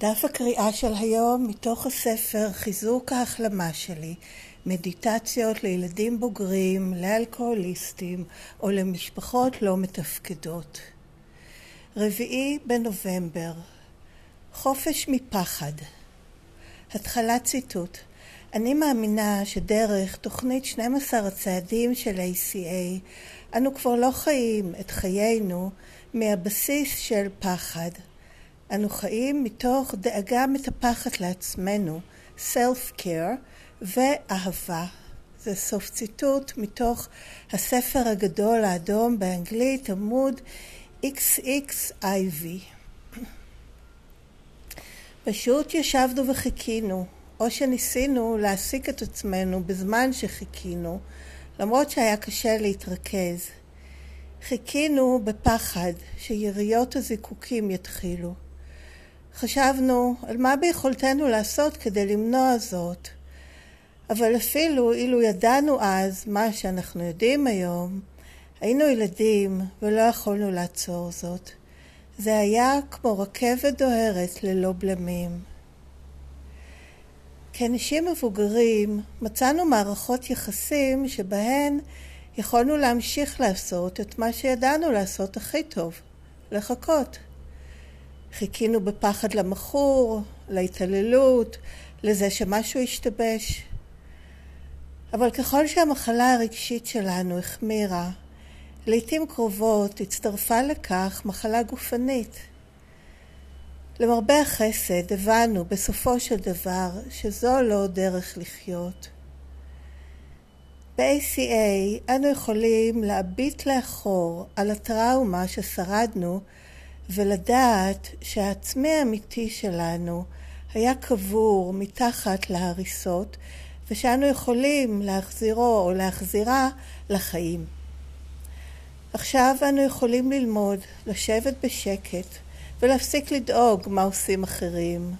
דף הקריאה של היום מתוך הספר חיזוק ההחלמה שלי, מדיטציות לילדים בוגרים, לאלכוהוליסטים או למשפחות לא מתפקדות. רביעי בנובמבר, חופש מפחד. התחלת ציטוט אני מאמינה שדרך תוכנית 12 הצעדים של ACA אנו כבר לא חיים את חיינו מהבסיס של פחד. אנו חיים מתוך דאגה מטפחת לעצמנו, self-care ואהבה. זה סוף ציטוט מתוך הספר הגדול האדום באנגלית, עמוד XXIV. פשוט ישבנו וחיכינו, או שניסינו להעסיק את עצמנו בזמן שחיכינו, למרות שהיה קשה להתרכז. חיכינו בפחד שיריות הזיקוקים יתחילו. חשבנו על מה ביכולתנו לעשות כדי למנוע זאת. אבל אפילו אילו ידענו אז מה שאנחנו יודעים היום, היינו ילדים ולא יכולנו לעצור זאת. זה היה כמו רכבת דוהרת ללא בלמים. כאנשים מבוגרים מצאנו מערכות יחסים שבהן יכולנו להמשיך לעשות את מה שידענו לעשות הכי טוב, לחכות. חיכינו בפחד למכור, להתעללות, לזה שמשהו ישתבש. אבל ככל שהמחלה הרגשית שלנו החמירה, לעתים קרובות הצטרפה לכך מחלה גופנית. למרבה החסד הבנו בסופו של דבר שזו לא דרך לחיות. ב-ACA אנו יכולים להביט לאחור על הטראומה ששרדנו ולדעת שהעצמי האמיתי שלנו היה קבור מתחת להריסות ושאנו יכולים להחזירו או להחזירה לחיים. עכשיו אנו יכולים ללמוד לשבת בשקט ולהפסיק לדאוג מה עושים אחרים.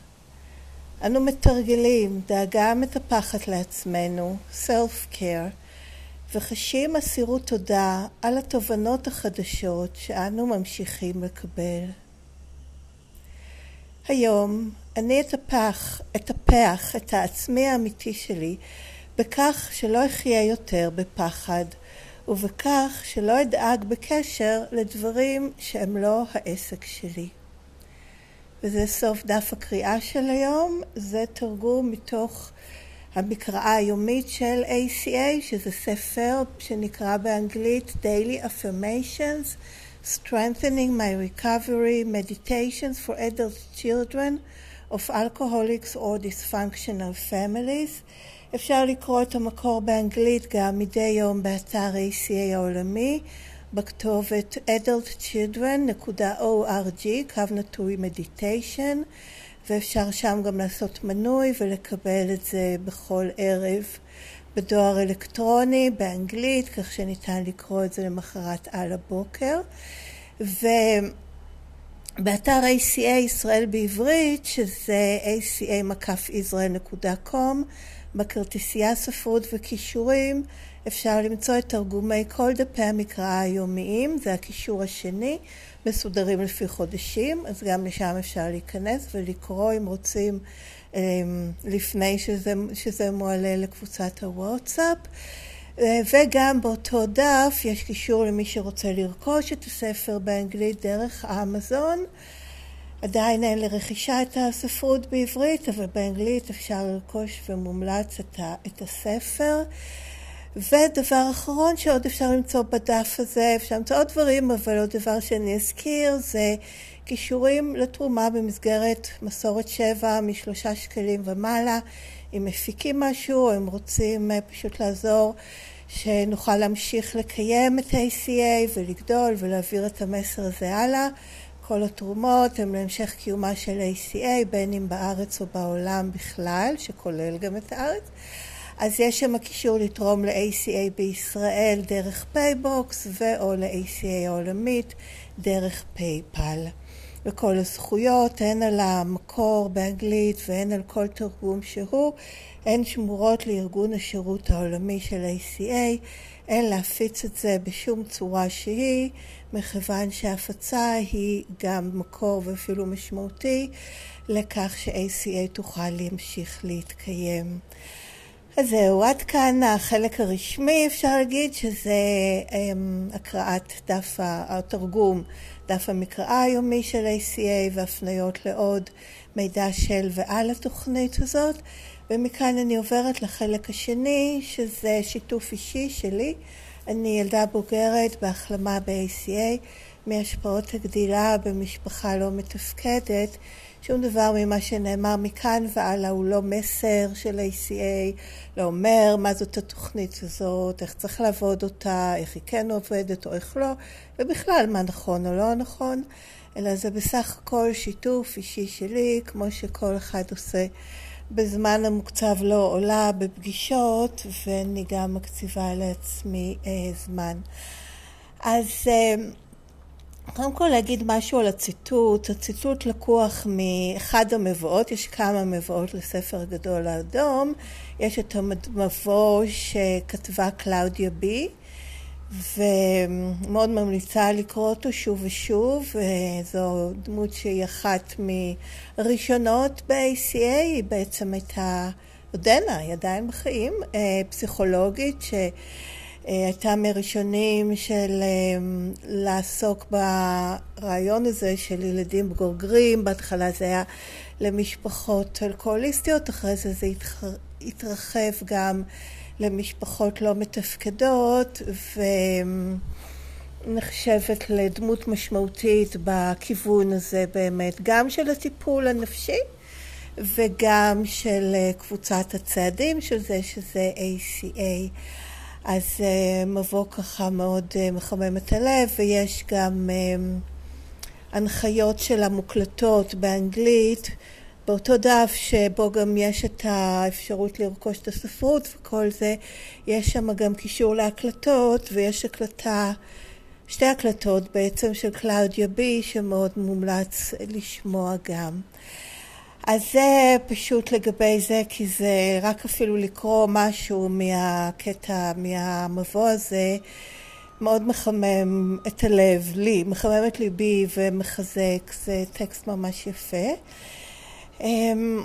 אנו מתרגלים דאגה מטפחת לעצמנו, self-care, וחשים אסירות תודה על התובנות החדשות שאנו ממשיכים לקבל. היום אני אטפח, אטפח את העצמי האמיתי שלי בכך שלא אחיה יותר בפחד ובכך שלא אדאג בקשר לדברים שהם לא העסק שלי. וזה סוף דף הקריאה של היום, זה תרגום מתוך המקראה היומית של ACA, שזה ספר שנקרא באנגלית Daily Affirmations, Strengthening My Recovery, Meditations for Adult Children of Alcoholics or Dysfunctional Families. אפשר לקרוא את המקור באנגלית גם מדי יום באתר ACA העולמי, בכתובת adultchildren.org, קו נטוי מדיטיישן. ואפשר שם גם לעשות מנוי ולקבל את זה בכל ערב בדואר אלקטרוני, באנגלית, כך שניתן לקרוא את זה למחרת על הבוקר. ובאתר ACA ישראל בעברית, שזה aca-israel.com, בכרטיסייה ספרות וכישורים אפשר למצוא את תרגומי כל דפי המקרא היומיים, זה הקישור השני. מסודרים לפי חודשים, אז גם לשם אפשר להיכנס ולקרוא אם רוצים אמ, לפני שזה, שזה מועלה לקבוצת הוואטסאפ. אה, וגם באותו דף יש קישור למי שרוצה לרכוש את הספר באנגלית דרך האמזון. עדיין אין לרכישה את הספרות בעברית, אבל באנגלית אפשר לרכוש ומומלץ את הספר. ודבר אחרון שעוד אפשר למצוא בדף הזה, אפשר למצוא עוד דברים, אבל עוד דבר שאני אזכיר זה קישורים לתרומה במסגרת מסורת שבע משלושה שקלים ומעלה. אם מפיקים משהו או אם רוצים אה, פשוט לעזור שנוכל להמשיך לקיים את ה-ACA ולגדול ולהעביר את המסר הזה הלאה. כל התרומות הן להמשך קיומה של ACA, בין אם בארץ או בעולם בכלל, שכולל גם את הארץ. אז יש שם קישור לתרום ל-ACA בישראל דרך פייבוקס ו/או ל-ACA העולמית דרך פייפל. וכל הזכויות, הן על המקור באנגלית והן על כל תרגום שהוא, הן שמורות לארגון השירות העולמי של ACA. אין להפיץ את זה בשום צורה שהיא, מכיוון שההפצה היא גם מקור ואפילו משמעותי לכך ש-ACA תוכל להמשיך להתקיים. אז זהו, עד כאן החלק הרשמי, אפשר להגיד שזה um, הקראת דף התרגום, דף המקרא היומי של ACA והפניות לעוד מידע של ועל התוכנית הזאת. ומכאן אני עוברת לחלק השני, שזה שיתוף אישי שלי. אני ילדה בוגרת בהחלמה ב-ACA מהשפעות הגדילה במשפחה לא מתפקדת. שום דבר ממה שנאמר מכאן והלאה הוא לא מסר של ACA, לא אומר מה זאת התוכנית הזאת, איך צריך לעבוד אותה, איך היא כן עובדת או איך לא, ובכלל מה נכון או לא נכון, אלא זה בסך הכל שיתוף אישי שלי, כמו שכל אחד עושה בזמן המוקצב לא עולה בפגישות, ואני גם מקציבה לעצמי אה, זמן. אז אה, קודם כל להגיד משהו על הציטוט. הציטוט לקוח מאחד המבואות, יש כמה מבואות לספר הגדול האדום. יש את המבוא שכתבה קלאודיה בי, ומאוד ממליצה לקרוא אותו שוב ושוב. זו דמות שהיא אחת מראשונות ב-ACA, היא בעצם הייתה, עודנה, היא עדיין בחיים, אה, פסיכולוגית ש... הייתה מראשונים של אמ, לעסוק ברעיון הזה של ילדים גוגרים, בהתחלה זה היה למשפחות אלכוהוליסטיות, אחרי זה זה התרחב גם למשפחות לא מתפקדות ונחשבת לדמות משמעותית בכיוון הזה באמת, גם של הטיפול הנפשי וגם של אה, קבוצת הצעדים של זה שזה ACA. אז uh, מבוא ככה מאוד uh, מחמם את הלב, ויש גם uh, הנחיות של המוקלטות באנגלית, באותו דף שבו גם יש את האפשרות לרכוש את הספרות וכל זה, יש שם גם קישור להקלטות, ויש הקלטה, שתי הקלטות בעצם של קלאודיה בי, שמאוד מומלץ לשמוע גם. אז זה פשוט לגבי זה, כי זה רק אפילו לקרוא משהו מהקטע, מהמבוא הזה, מאוד מחמם את הלב, לי, מחמם את ליבי ומחזק, זה טקסט ממש יפה. אמ,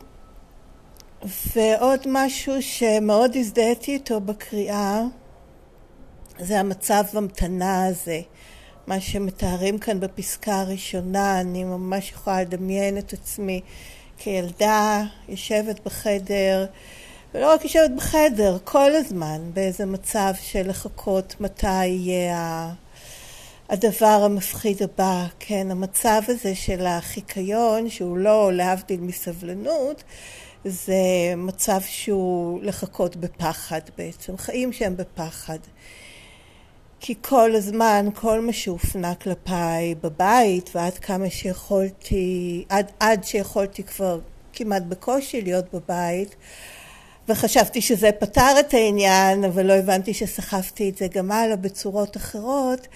ועוד משהו שמאוד הזדהיתי איתו בקריאה, זה המצב המתנה הזה. מה שמתארים כאן בפסקה הראשונה, אני ממש יכולה לדמיין את עצמי כילדה יושבת בחדר, ולא רק יושבת בחדר, כל הזמן באיזה מצב של לחכות מתי יהיה הדבר המפחיד הבא, כן, המצב הזה של החיקיון, שהוא לא להבדיל מסבלנות, זה מצב שהוא לחכות בפחד בעצם, חיים שהם בפחד. כי כל הזמן, כל מה שהופנה כלפיי בבית, ועד כמה שיכולתי, עד, עד שיכולתי כבר כמעט בקושי להיות בבית, וחשבתי שזה פתר את העניין, אבל לא הבנתי שסחבתי את זה גם הלאה בצורות אחרות.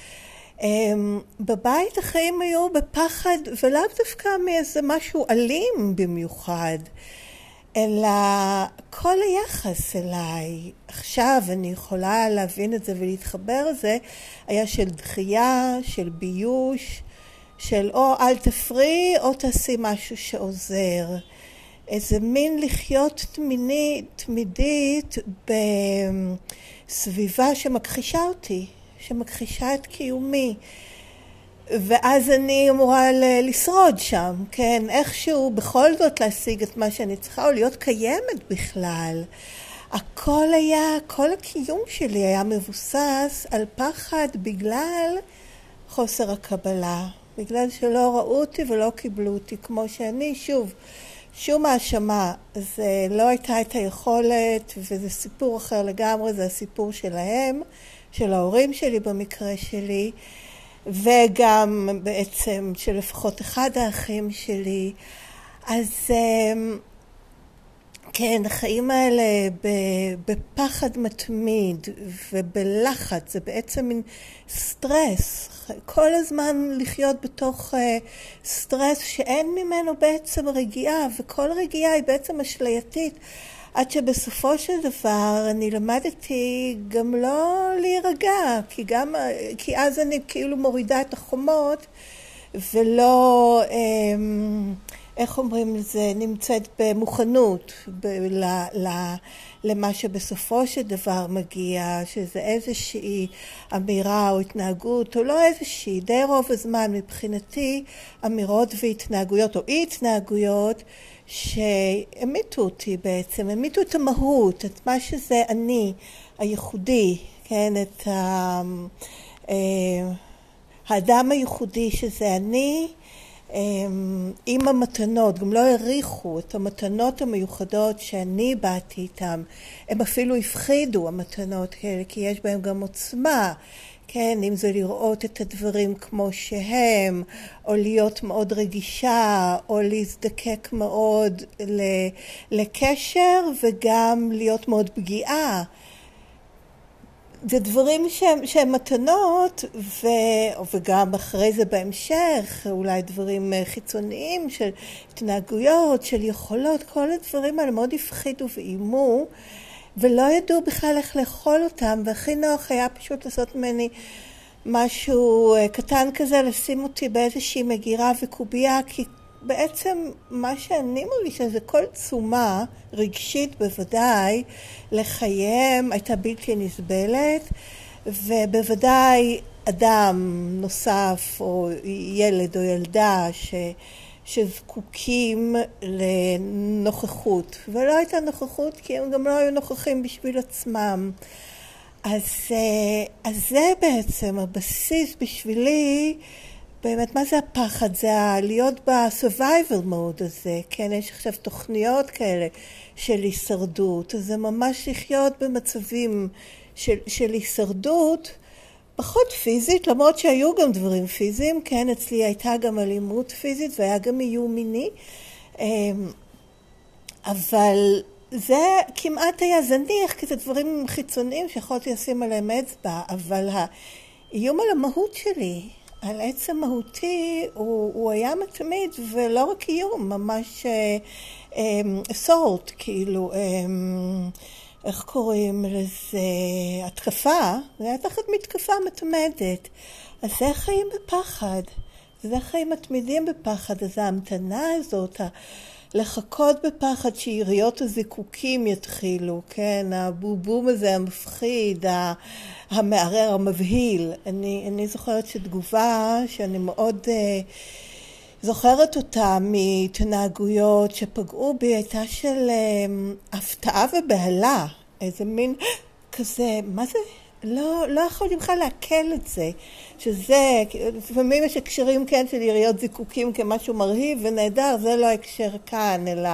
אמ, בבית החיים היו בפחד, ולאו דווקא מאיזה משהו אלים במיוחד. אלא כל היחס אליי, עכשיו אני יכולה להבין את זה ולהתחבר לזה, היה של דחייה, של ביוש, של או אל תפרי או תעשי משהו שעוזר. איזה מין לחיות תמיני, תמידית בסביבה שמכחישה אותי, שמכחישה את קיומי. ואז אני אמורה לשרוד שם, כן? איכשהו בכל זאת להשיג את מה שאני צריכה, או להיות קיימת בכלל. הכל היה, כל הקיום שלי היה מבוסס על פחד בגלל חוסר הקבלה. בגלל שלא ראו אותי ולא קיבלו אותי כמו שאני, שוב, שום האשמה, זה לא הייתה את היכולת, וזה סיפור אחר לגמרי, זה הסיפור שלהם, של ההורים שלי במקרה שלי. וגם בעצם של לפחות אחד האחים שלי. אז אמ, כן, החיים האלה בפחד מתמיד ובלחץ, זה בעצם מין סטרס, כל הזמן לחיות בתוך אה, סטרס שאין ממנו בעצם רגיעה, וכל רגיעה היא בעצם אשלייתית. עד שבסופו של דבר אני למדתי גם לא להירגע, כי, גם, כי אז אני כאילו מורידה את החומות ולא אמ, איך אומרים לזה, נמצאת במוכנות ב- ל- ל- למה שבסופו של דבר מגיע, שזה איזושהי אמירה או התנהגות, או לא איזושהי, די רוב הזמן מבחינתי אמירות והתנהגויות, או אי התנהגויות, שהמיתו אותי בעצם, המיתו את המהות, את מה שזה אני, הייחודי, כן, את ה... אה, האדם הייחודי שזה אני, עם המתנות, גם לא העריכו את המתנות המיוחדות שאני באתי איתן, הם אפילו הפחידו המתנות האלה, כי יש בהם גם עוצמה, כן, אם זה לראות את הדברים כמו שהם, או להיות מאוד רגישה, או להזדקק מאוד לקשר, וגם להיות מאוד פגיעה. זה דברים שהם, שהם מתנות, ו, וגם אחרי זה בהמשך, אולי דברים אה, חיצוניים של התנהגויות, של יכולות, כל הדברים האלה מאוד הפחידו ואיימו, ולא ידעו בכלל איך לאכול אותם, והכי נוח היה פשוט לעשות ממני משהו אה, קטן כזה, לשים אותי באיזושהי מגירה וקובייה, כי בעצם מה שאני מרגישה זה כל תשומה, רגשית בוודאי, לחייהם הייתה בלתי נסבלת, ובוודאי אדם נוסף או ילד או ילדה ש... שזקוקים לנוכחות, ולא הייתה נוכחות כי הם גם לא היו נוכחים בשביל עצמם. אז, אה, אז זה בעצם הבסיס בשבילי באמת, מה זה הפחד? זה להיות ב-survival mode הזה, כן? יש עכשיו תוכניות כאלה של הישרדות, אז זה ממש לחיות במצבים של, של הישרדות, פחות פיזית, למרות שהיו גם דברים פיזיים, כן? אצלי הייתה גם אלימות פיזית והיה גם איום מיני, אמ, אבל זה כמעט היה זניח, כי זה דברים חיצוניים שיכולתי לשים עליהם אצבע, אבל האיום על המהות שלי, על עצם מהותי הוא, הוא היה מתמיד, ולא רק איום, ממש אסורט, אה, אה, כאילו, אה, איך קוראים לזה, התקפה, זה היה תחת מתקפה מתמדת. אז זה חיים בפחד, זה חיים מתמידים בפחד, אז ההמתנה הזאת, לחכות בפחד שיריות הזיקוקים יתחילו, כן, הבובום הזה המפחיד, המערער, המבהיל. אני, אני זוכרת שתגובה שאני מאוד uh, זוכרת אותה מהתנהגויות שפגעו בי הייתה של uh, הפתעה ובהלה, איזה מין כזה, מה זה? לא, לא יכולתי בכלל לעכל את זה, שזה, לפעמים יש הקשרים כן של יריות זיקוקים כמשהו מרהיב ונהדר, זה לא הקשר כאן, אלא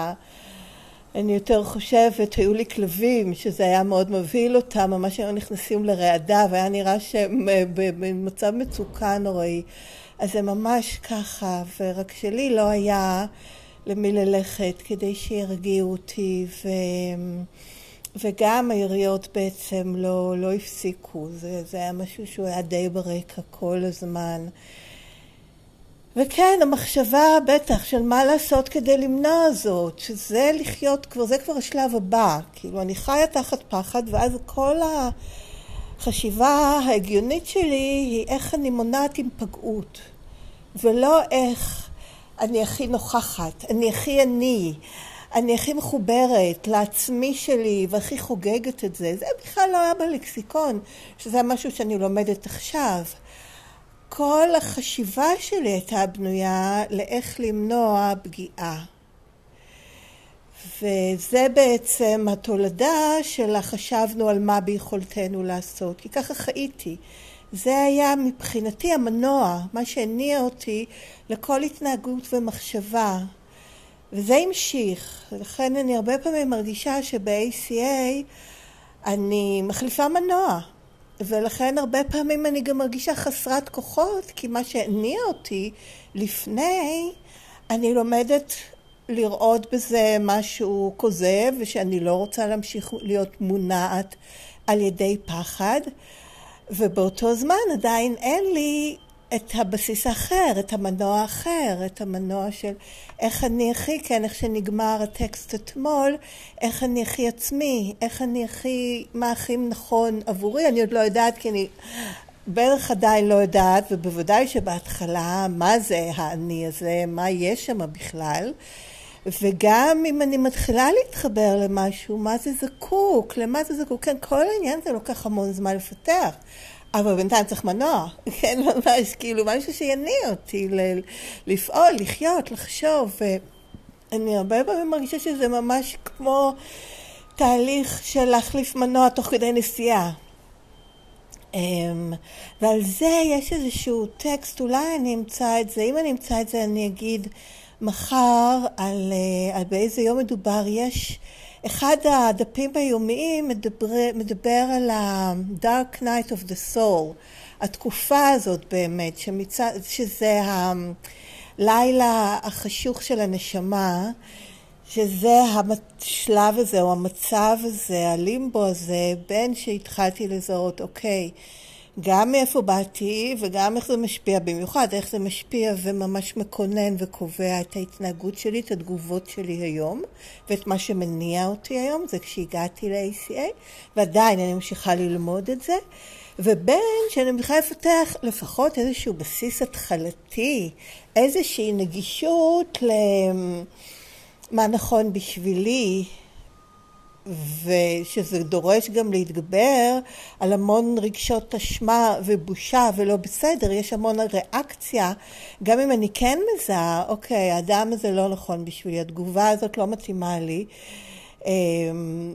אני יותר חושבת, היו לי כלבים שזה היה מאוד מבהיל אותם, ממש היו נכנסים לרעדה והיה נראה שהם אה, במצב מצוקה נוראי. אז זה ממש ככה, ורק שלי לא היה למי ללכת כדי שירגיעו אותי, ו... וגם היריות בעצם לא, לא הפסיקו, זה, זה היה משהו שהוא היה די ברקע כל הזמן. וכן, המחשבה בטח של מה לעשות כדי למנוע זאת, שזה לחיות, כבר, זה כבר השלב הבא, כאילו אני חיה תחת פחד ואז כל החשיבה ההגיונית שלי היא איך אני מונעת היפגעות, ולא איך אני הכי נוכחת, אני הכי אני, אני הכי מחוברת לעצמי שלי והכי חוגגת את זה, זה בכלל לא היה בלקסיקון, שזה משהו שאני לומדת עכשיו. כל החשיבה שלי הייתה בנויה לאיך למנוע פגיעה. וזה בעצם התולדה של החשבנו על מה ביכולתנו לעשות, כי ככה חייתי. זה היה מבחינתי המנוע, מה שהניע אותי לכל התנהגות ומחשבה. וזה המשיך, לכן אני הרבה פעמים מרגישה שב-ACA אני מחליפה מנוע. ולכן הרבה פעמים אני גם מרגישה חסרת כוחות, כי מה שהניע אותי לפני, אני לומדת לראות בזה משהו כוזב, ושאני לא רוצה להמשיך להיות מונעת על ידי פחד, ובאותו זמן עדיין אין לי את הבסיס האחר, את המנוע האחר, את המנוע של איך אני הכי, כן, איך שנגמר הטקסט אתמול, איך אני הכי עצמי, איך אני הכי, מה הכי נכון עבורי, אני עוד לא יודעת כי אני בערך עדיין לא יודעת, ובוודאי שבהתחלה, מה זה האני הזה, מה יש שם בכלל. וגם אם אני מתחילה להתחבר למשהו, מה זה זקוק, למה זה זקוק, כן, כל העניין הזה לוקח המון זמן לפתח. אבל בינתיים צריך מנוע, כן, ממש, כאילו, משהו שיניע אותי ל- לפעול, לחיות, לחשוב. ואני הרבה פעמים מרגישה שזה ממש כמו תהליך של להחליף מנוע תוך כדי נסיעה. אמ, ועל זה יש איזשהו טקסט, אולי אני אמצא את זה, אם אני אמצא את זה אני אגיד מחר על, אה, על באיזה יום מדובר, יש אחד הדפים היומיים מדבר, מדבר על ה-Dark Night of the Soul, התקופה הזאת באמת, שמצד, שזה הלילה החשוך של הנשמה, שזה השלב הזה או המצב הזה, הלימבו הזה, בין שהתחלתי לזהות, אוקיי, גם מאיפה באתי וגם איך זה משפיע, במיוחד איך זה משפיע וממש מקונן וקובע את ההתנהגות שלי, את התגובות שלי היום ואת מה שמניע אותי היום, זה כשהגעתי ל-ACA ועדיין אני ממשיכה ללמוד את זה. ובין שאני מתחילה לפתח לפחות איזשהו בסיס התחלתי, איזושהי נגישות למה נכון בשבילי ושזה דורש גם להתגבר על המון רגשות אשמה ובושה ולא בסדר, יש המון ריאקציה, גם אם אני כן מזהה, אוקיי, האדם הזה לא נכון בשבילי, התגובה הזאת לא מתאימה לי, אמ,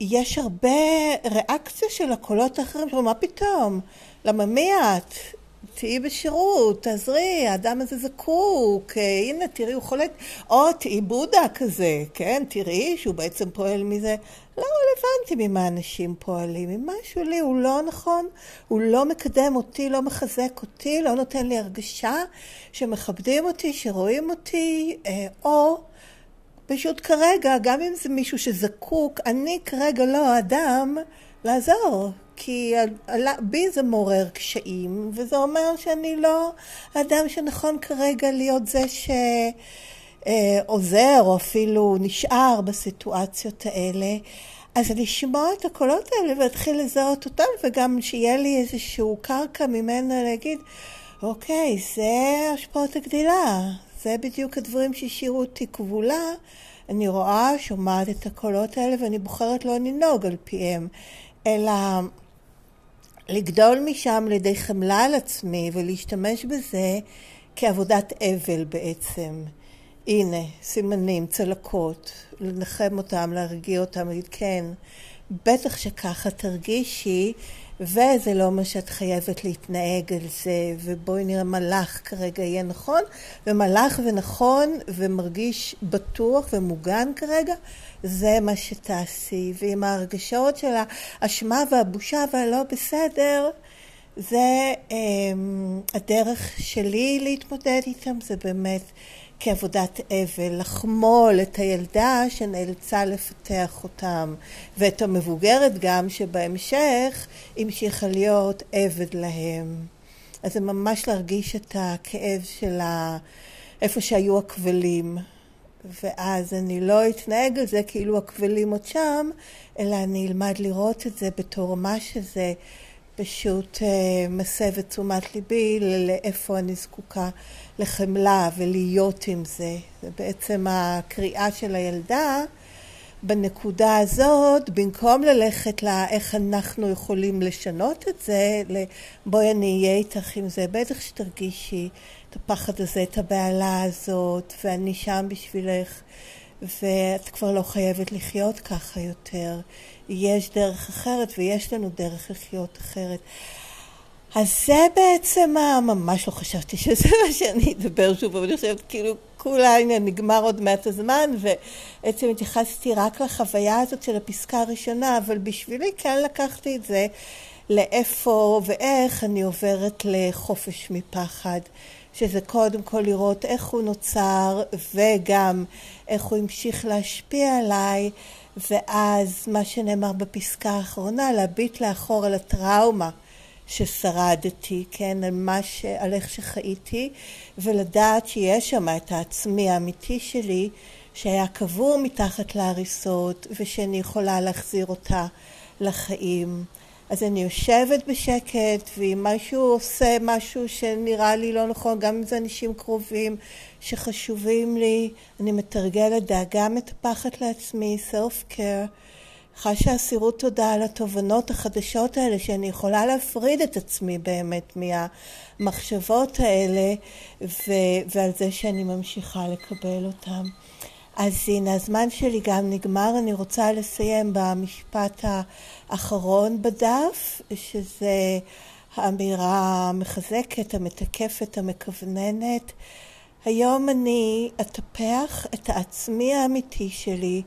יש הרבה ריאקציה של הקולות האחרים, מה פתאום? למה מי את? תהיי בשירות, תעזרי, האדם הזה זקוק, אה, הנה תראי הוא חולק, או תהיי בודה כזה, כן, תראי שהוא בעצם פועל מזה, לא רלוונטי ממה אנשים פועלים, אם משהו לי הוא לא נכון, הוא לא מקדם אותי, לא מחזק אותי, לא נותן לי הרגשה שמכבדים אותי, שרואים אותי, אה, או פשוט כרגע, גם אם זה מישהו שזקוק, אני כרגע לא האדם לעזור. כי בי זה מעורר קשיים, וזה אומר שאני לא האדם שנכון כרגע להיות זה שעוזר, או אפילו נשאר בסיטואציות האלה. אז לשמוע את הקולות האלה ולהתחיל לזהות אותם, וגם שיהיה לי איזשהו קרקע ממנה להגיד, אוקיי, זה השפעות הגדילה, זה בדיוק הדברים שהשאירו אותי כבולה. אני רואה, שומעת את הקולות האלה, ואני בוחרת לא לנהוג על פיהם, אלא לגדול משם לידי חמלה על עצמי ולהשתמש בזה כעבודת אבל בעצם. הנה, סימנים, צלקות, לנחם אותם, להרגיע אותם, להגיד כן, בטח שככה תרגישי, וזה לא אומר שאת חייבת להתנהג על זה, ובואי נראה מה לך כרגע יהיה נכון, ומה לך ונכון ומרגיש בטוח ומוגן כרגע, זה מה שתעשי. ועם ההרגשות של האשמה והבושה והלא בסדר, זה אה, הדרך שלי להתמודד איתם, זה באמת כעבודת אבל, לחמול את הילדה שנאלצה לפתח אותם, ואת המבוגרת גם שבהמשך המשיכה להיות עבד להם. אז זה ממש להרגיש את הכאב של ה... איפה שהיו הכבלים. ואז אני לא אתנהג על זה כאילו הכבלים עוד שם, אלא אני אלמד לראות את זה בתור מה שזה פשוט אה, מסב את תשומת ליבי לאיפה אני זקוקה לחמלה ולהיות עם זה. זה בעצם הקריאה של הילדה בנקודה הזאת, במקום ללכת לאיך אנחנו יכולים לשנות את זה, לבואי אני אהיה איתך עם זה, בטח שתרגישי את הפחד הזה, את הבהלה הזאת, ואני שם בשבילך, ואת כבר לא חייבת לחיות ככה יותר. יש דרך אחרת ויש לנו דרך לחיות אחרת. אז זה בעצם, ממש לא חשבתי שזה מה שאני אדבר שוב, אבל אני חושבת כאילו כולה, הנה נגמר עוד מעט הזמן, ובעצם התייחסתי רק לחוויה הזאת של הפסקה הראשונה, אבל בשבילי כן לקחתי את זה לאיפה ואיך אני עוברת לחופש מפחד. שזה קודם כל לראות איך הוא נוצר וגם איך הוא המשיך להשפיע עליי ואז מה שנאמר בפסקה האחרונה להביט לאחור על הטראומה ששרדתי, כן, על, מה ש... על איך שחייתי ולדעת שיש שם את העצמי האמיתי שלי שהיה קבור מתחת להריסות ושאני יכולה להחזיר אותה לחיים אז אני יושבת בשקט, ואם משהו עושה משהו שנראה לי לא נכון, גם אם זה אנשים קרובים שחשובים לי, אני מתרגלת דאגה מטפחת לעצמי, self care. חשה אסירות תודה על התובנות החדשות האלה, שאני יכולה להפריד את עצמי באמת מהמחשבות האלה, ו- ועל זה שאני ממשיכה לקבל אותם. אז הנה, הזמן שלי גם נגמר, אני רוצה לסיים במשפט האחרון בדף, שזה האמירה המחזקת, המתקפת, המכווננת. היום אני אטפח את העצמי האמיתי שלי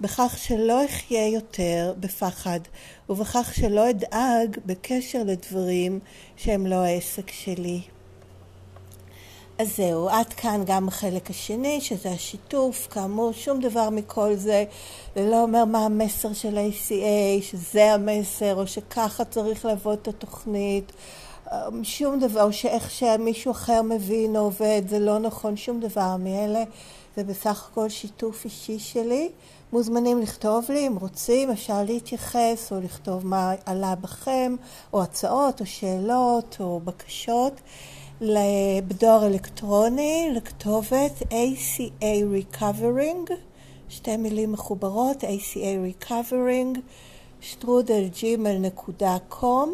בכך שלא אחיה יותר בפחד ובכך שלא אדאג בקשר לדברים שהם לא העסק שלי. אז זהו, עד כאן גם החלק השני, שזה השיתוף. כאמור, שום דבר מכל זה, זה לא אומר מה המסר של ה-ACA, שזה המסר, או שככה צריך לעבוד את התוכנית. שום דבר, או שאיך שמישהו אחר מבין או עובד, זה לא נכון, שום דבר מאלה. זה בסך הכל שיתוף אישי שלי. מוזמנים לכתוב לי אם רוצים, אפשר להתייחס או לכתוב מה עלה בכם, או הצעות או שאלות או בקשות. בדואר אלקטרוני לכתובת ACA Recovering, שתי מילים מחוברות, ACA Recovering, שטרודלג'ימל.com.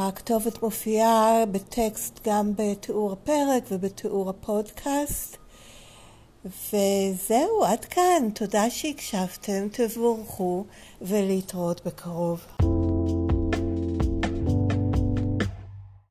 הכתובת מופיעה בטקסט גם בתיאור הפרק ובתיאור הפודקאסט. וזהו, עד כאן. תודה שהקשבתם, תבורכו, ולהתראות בקרוב.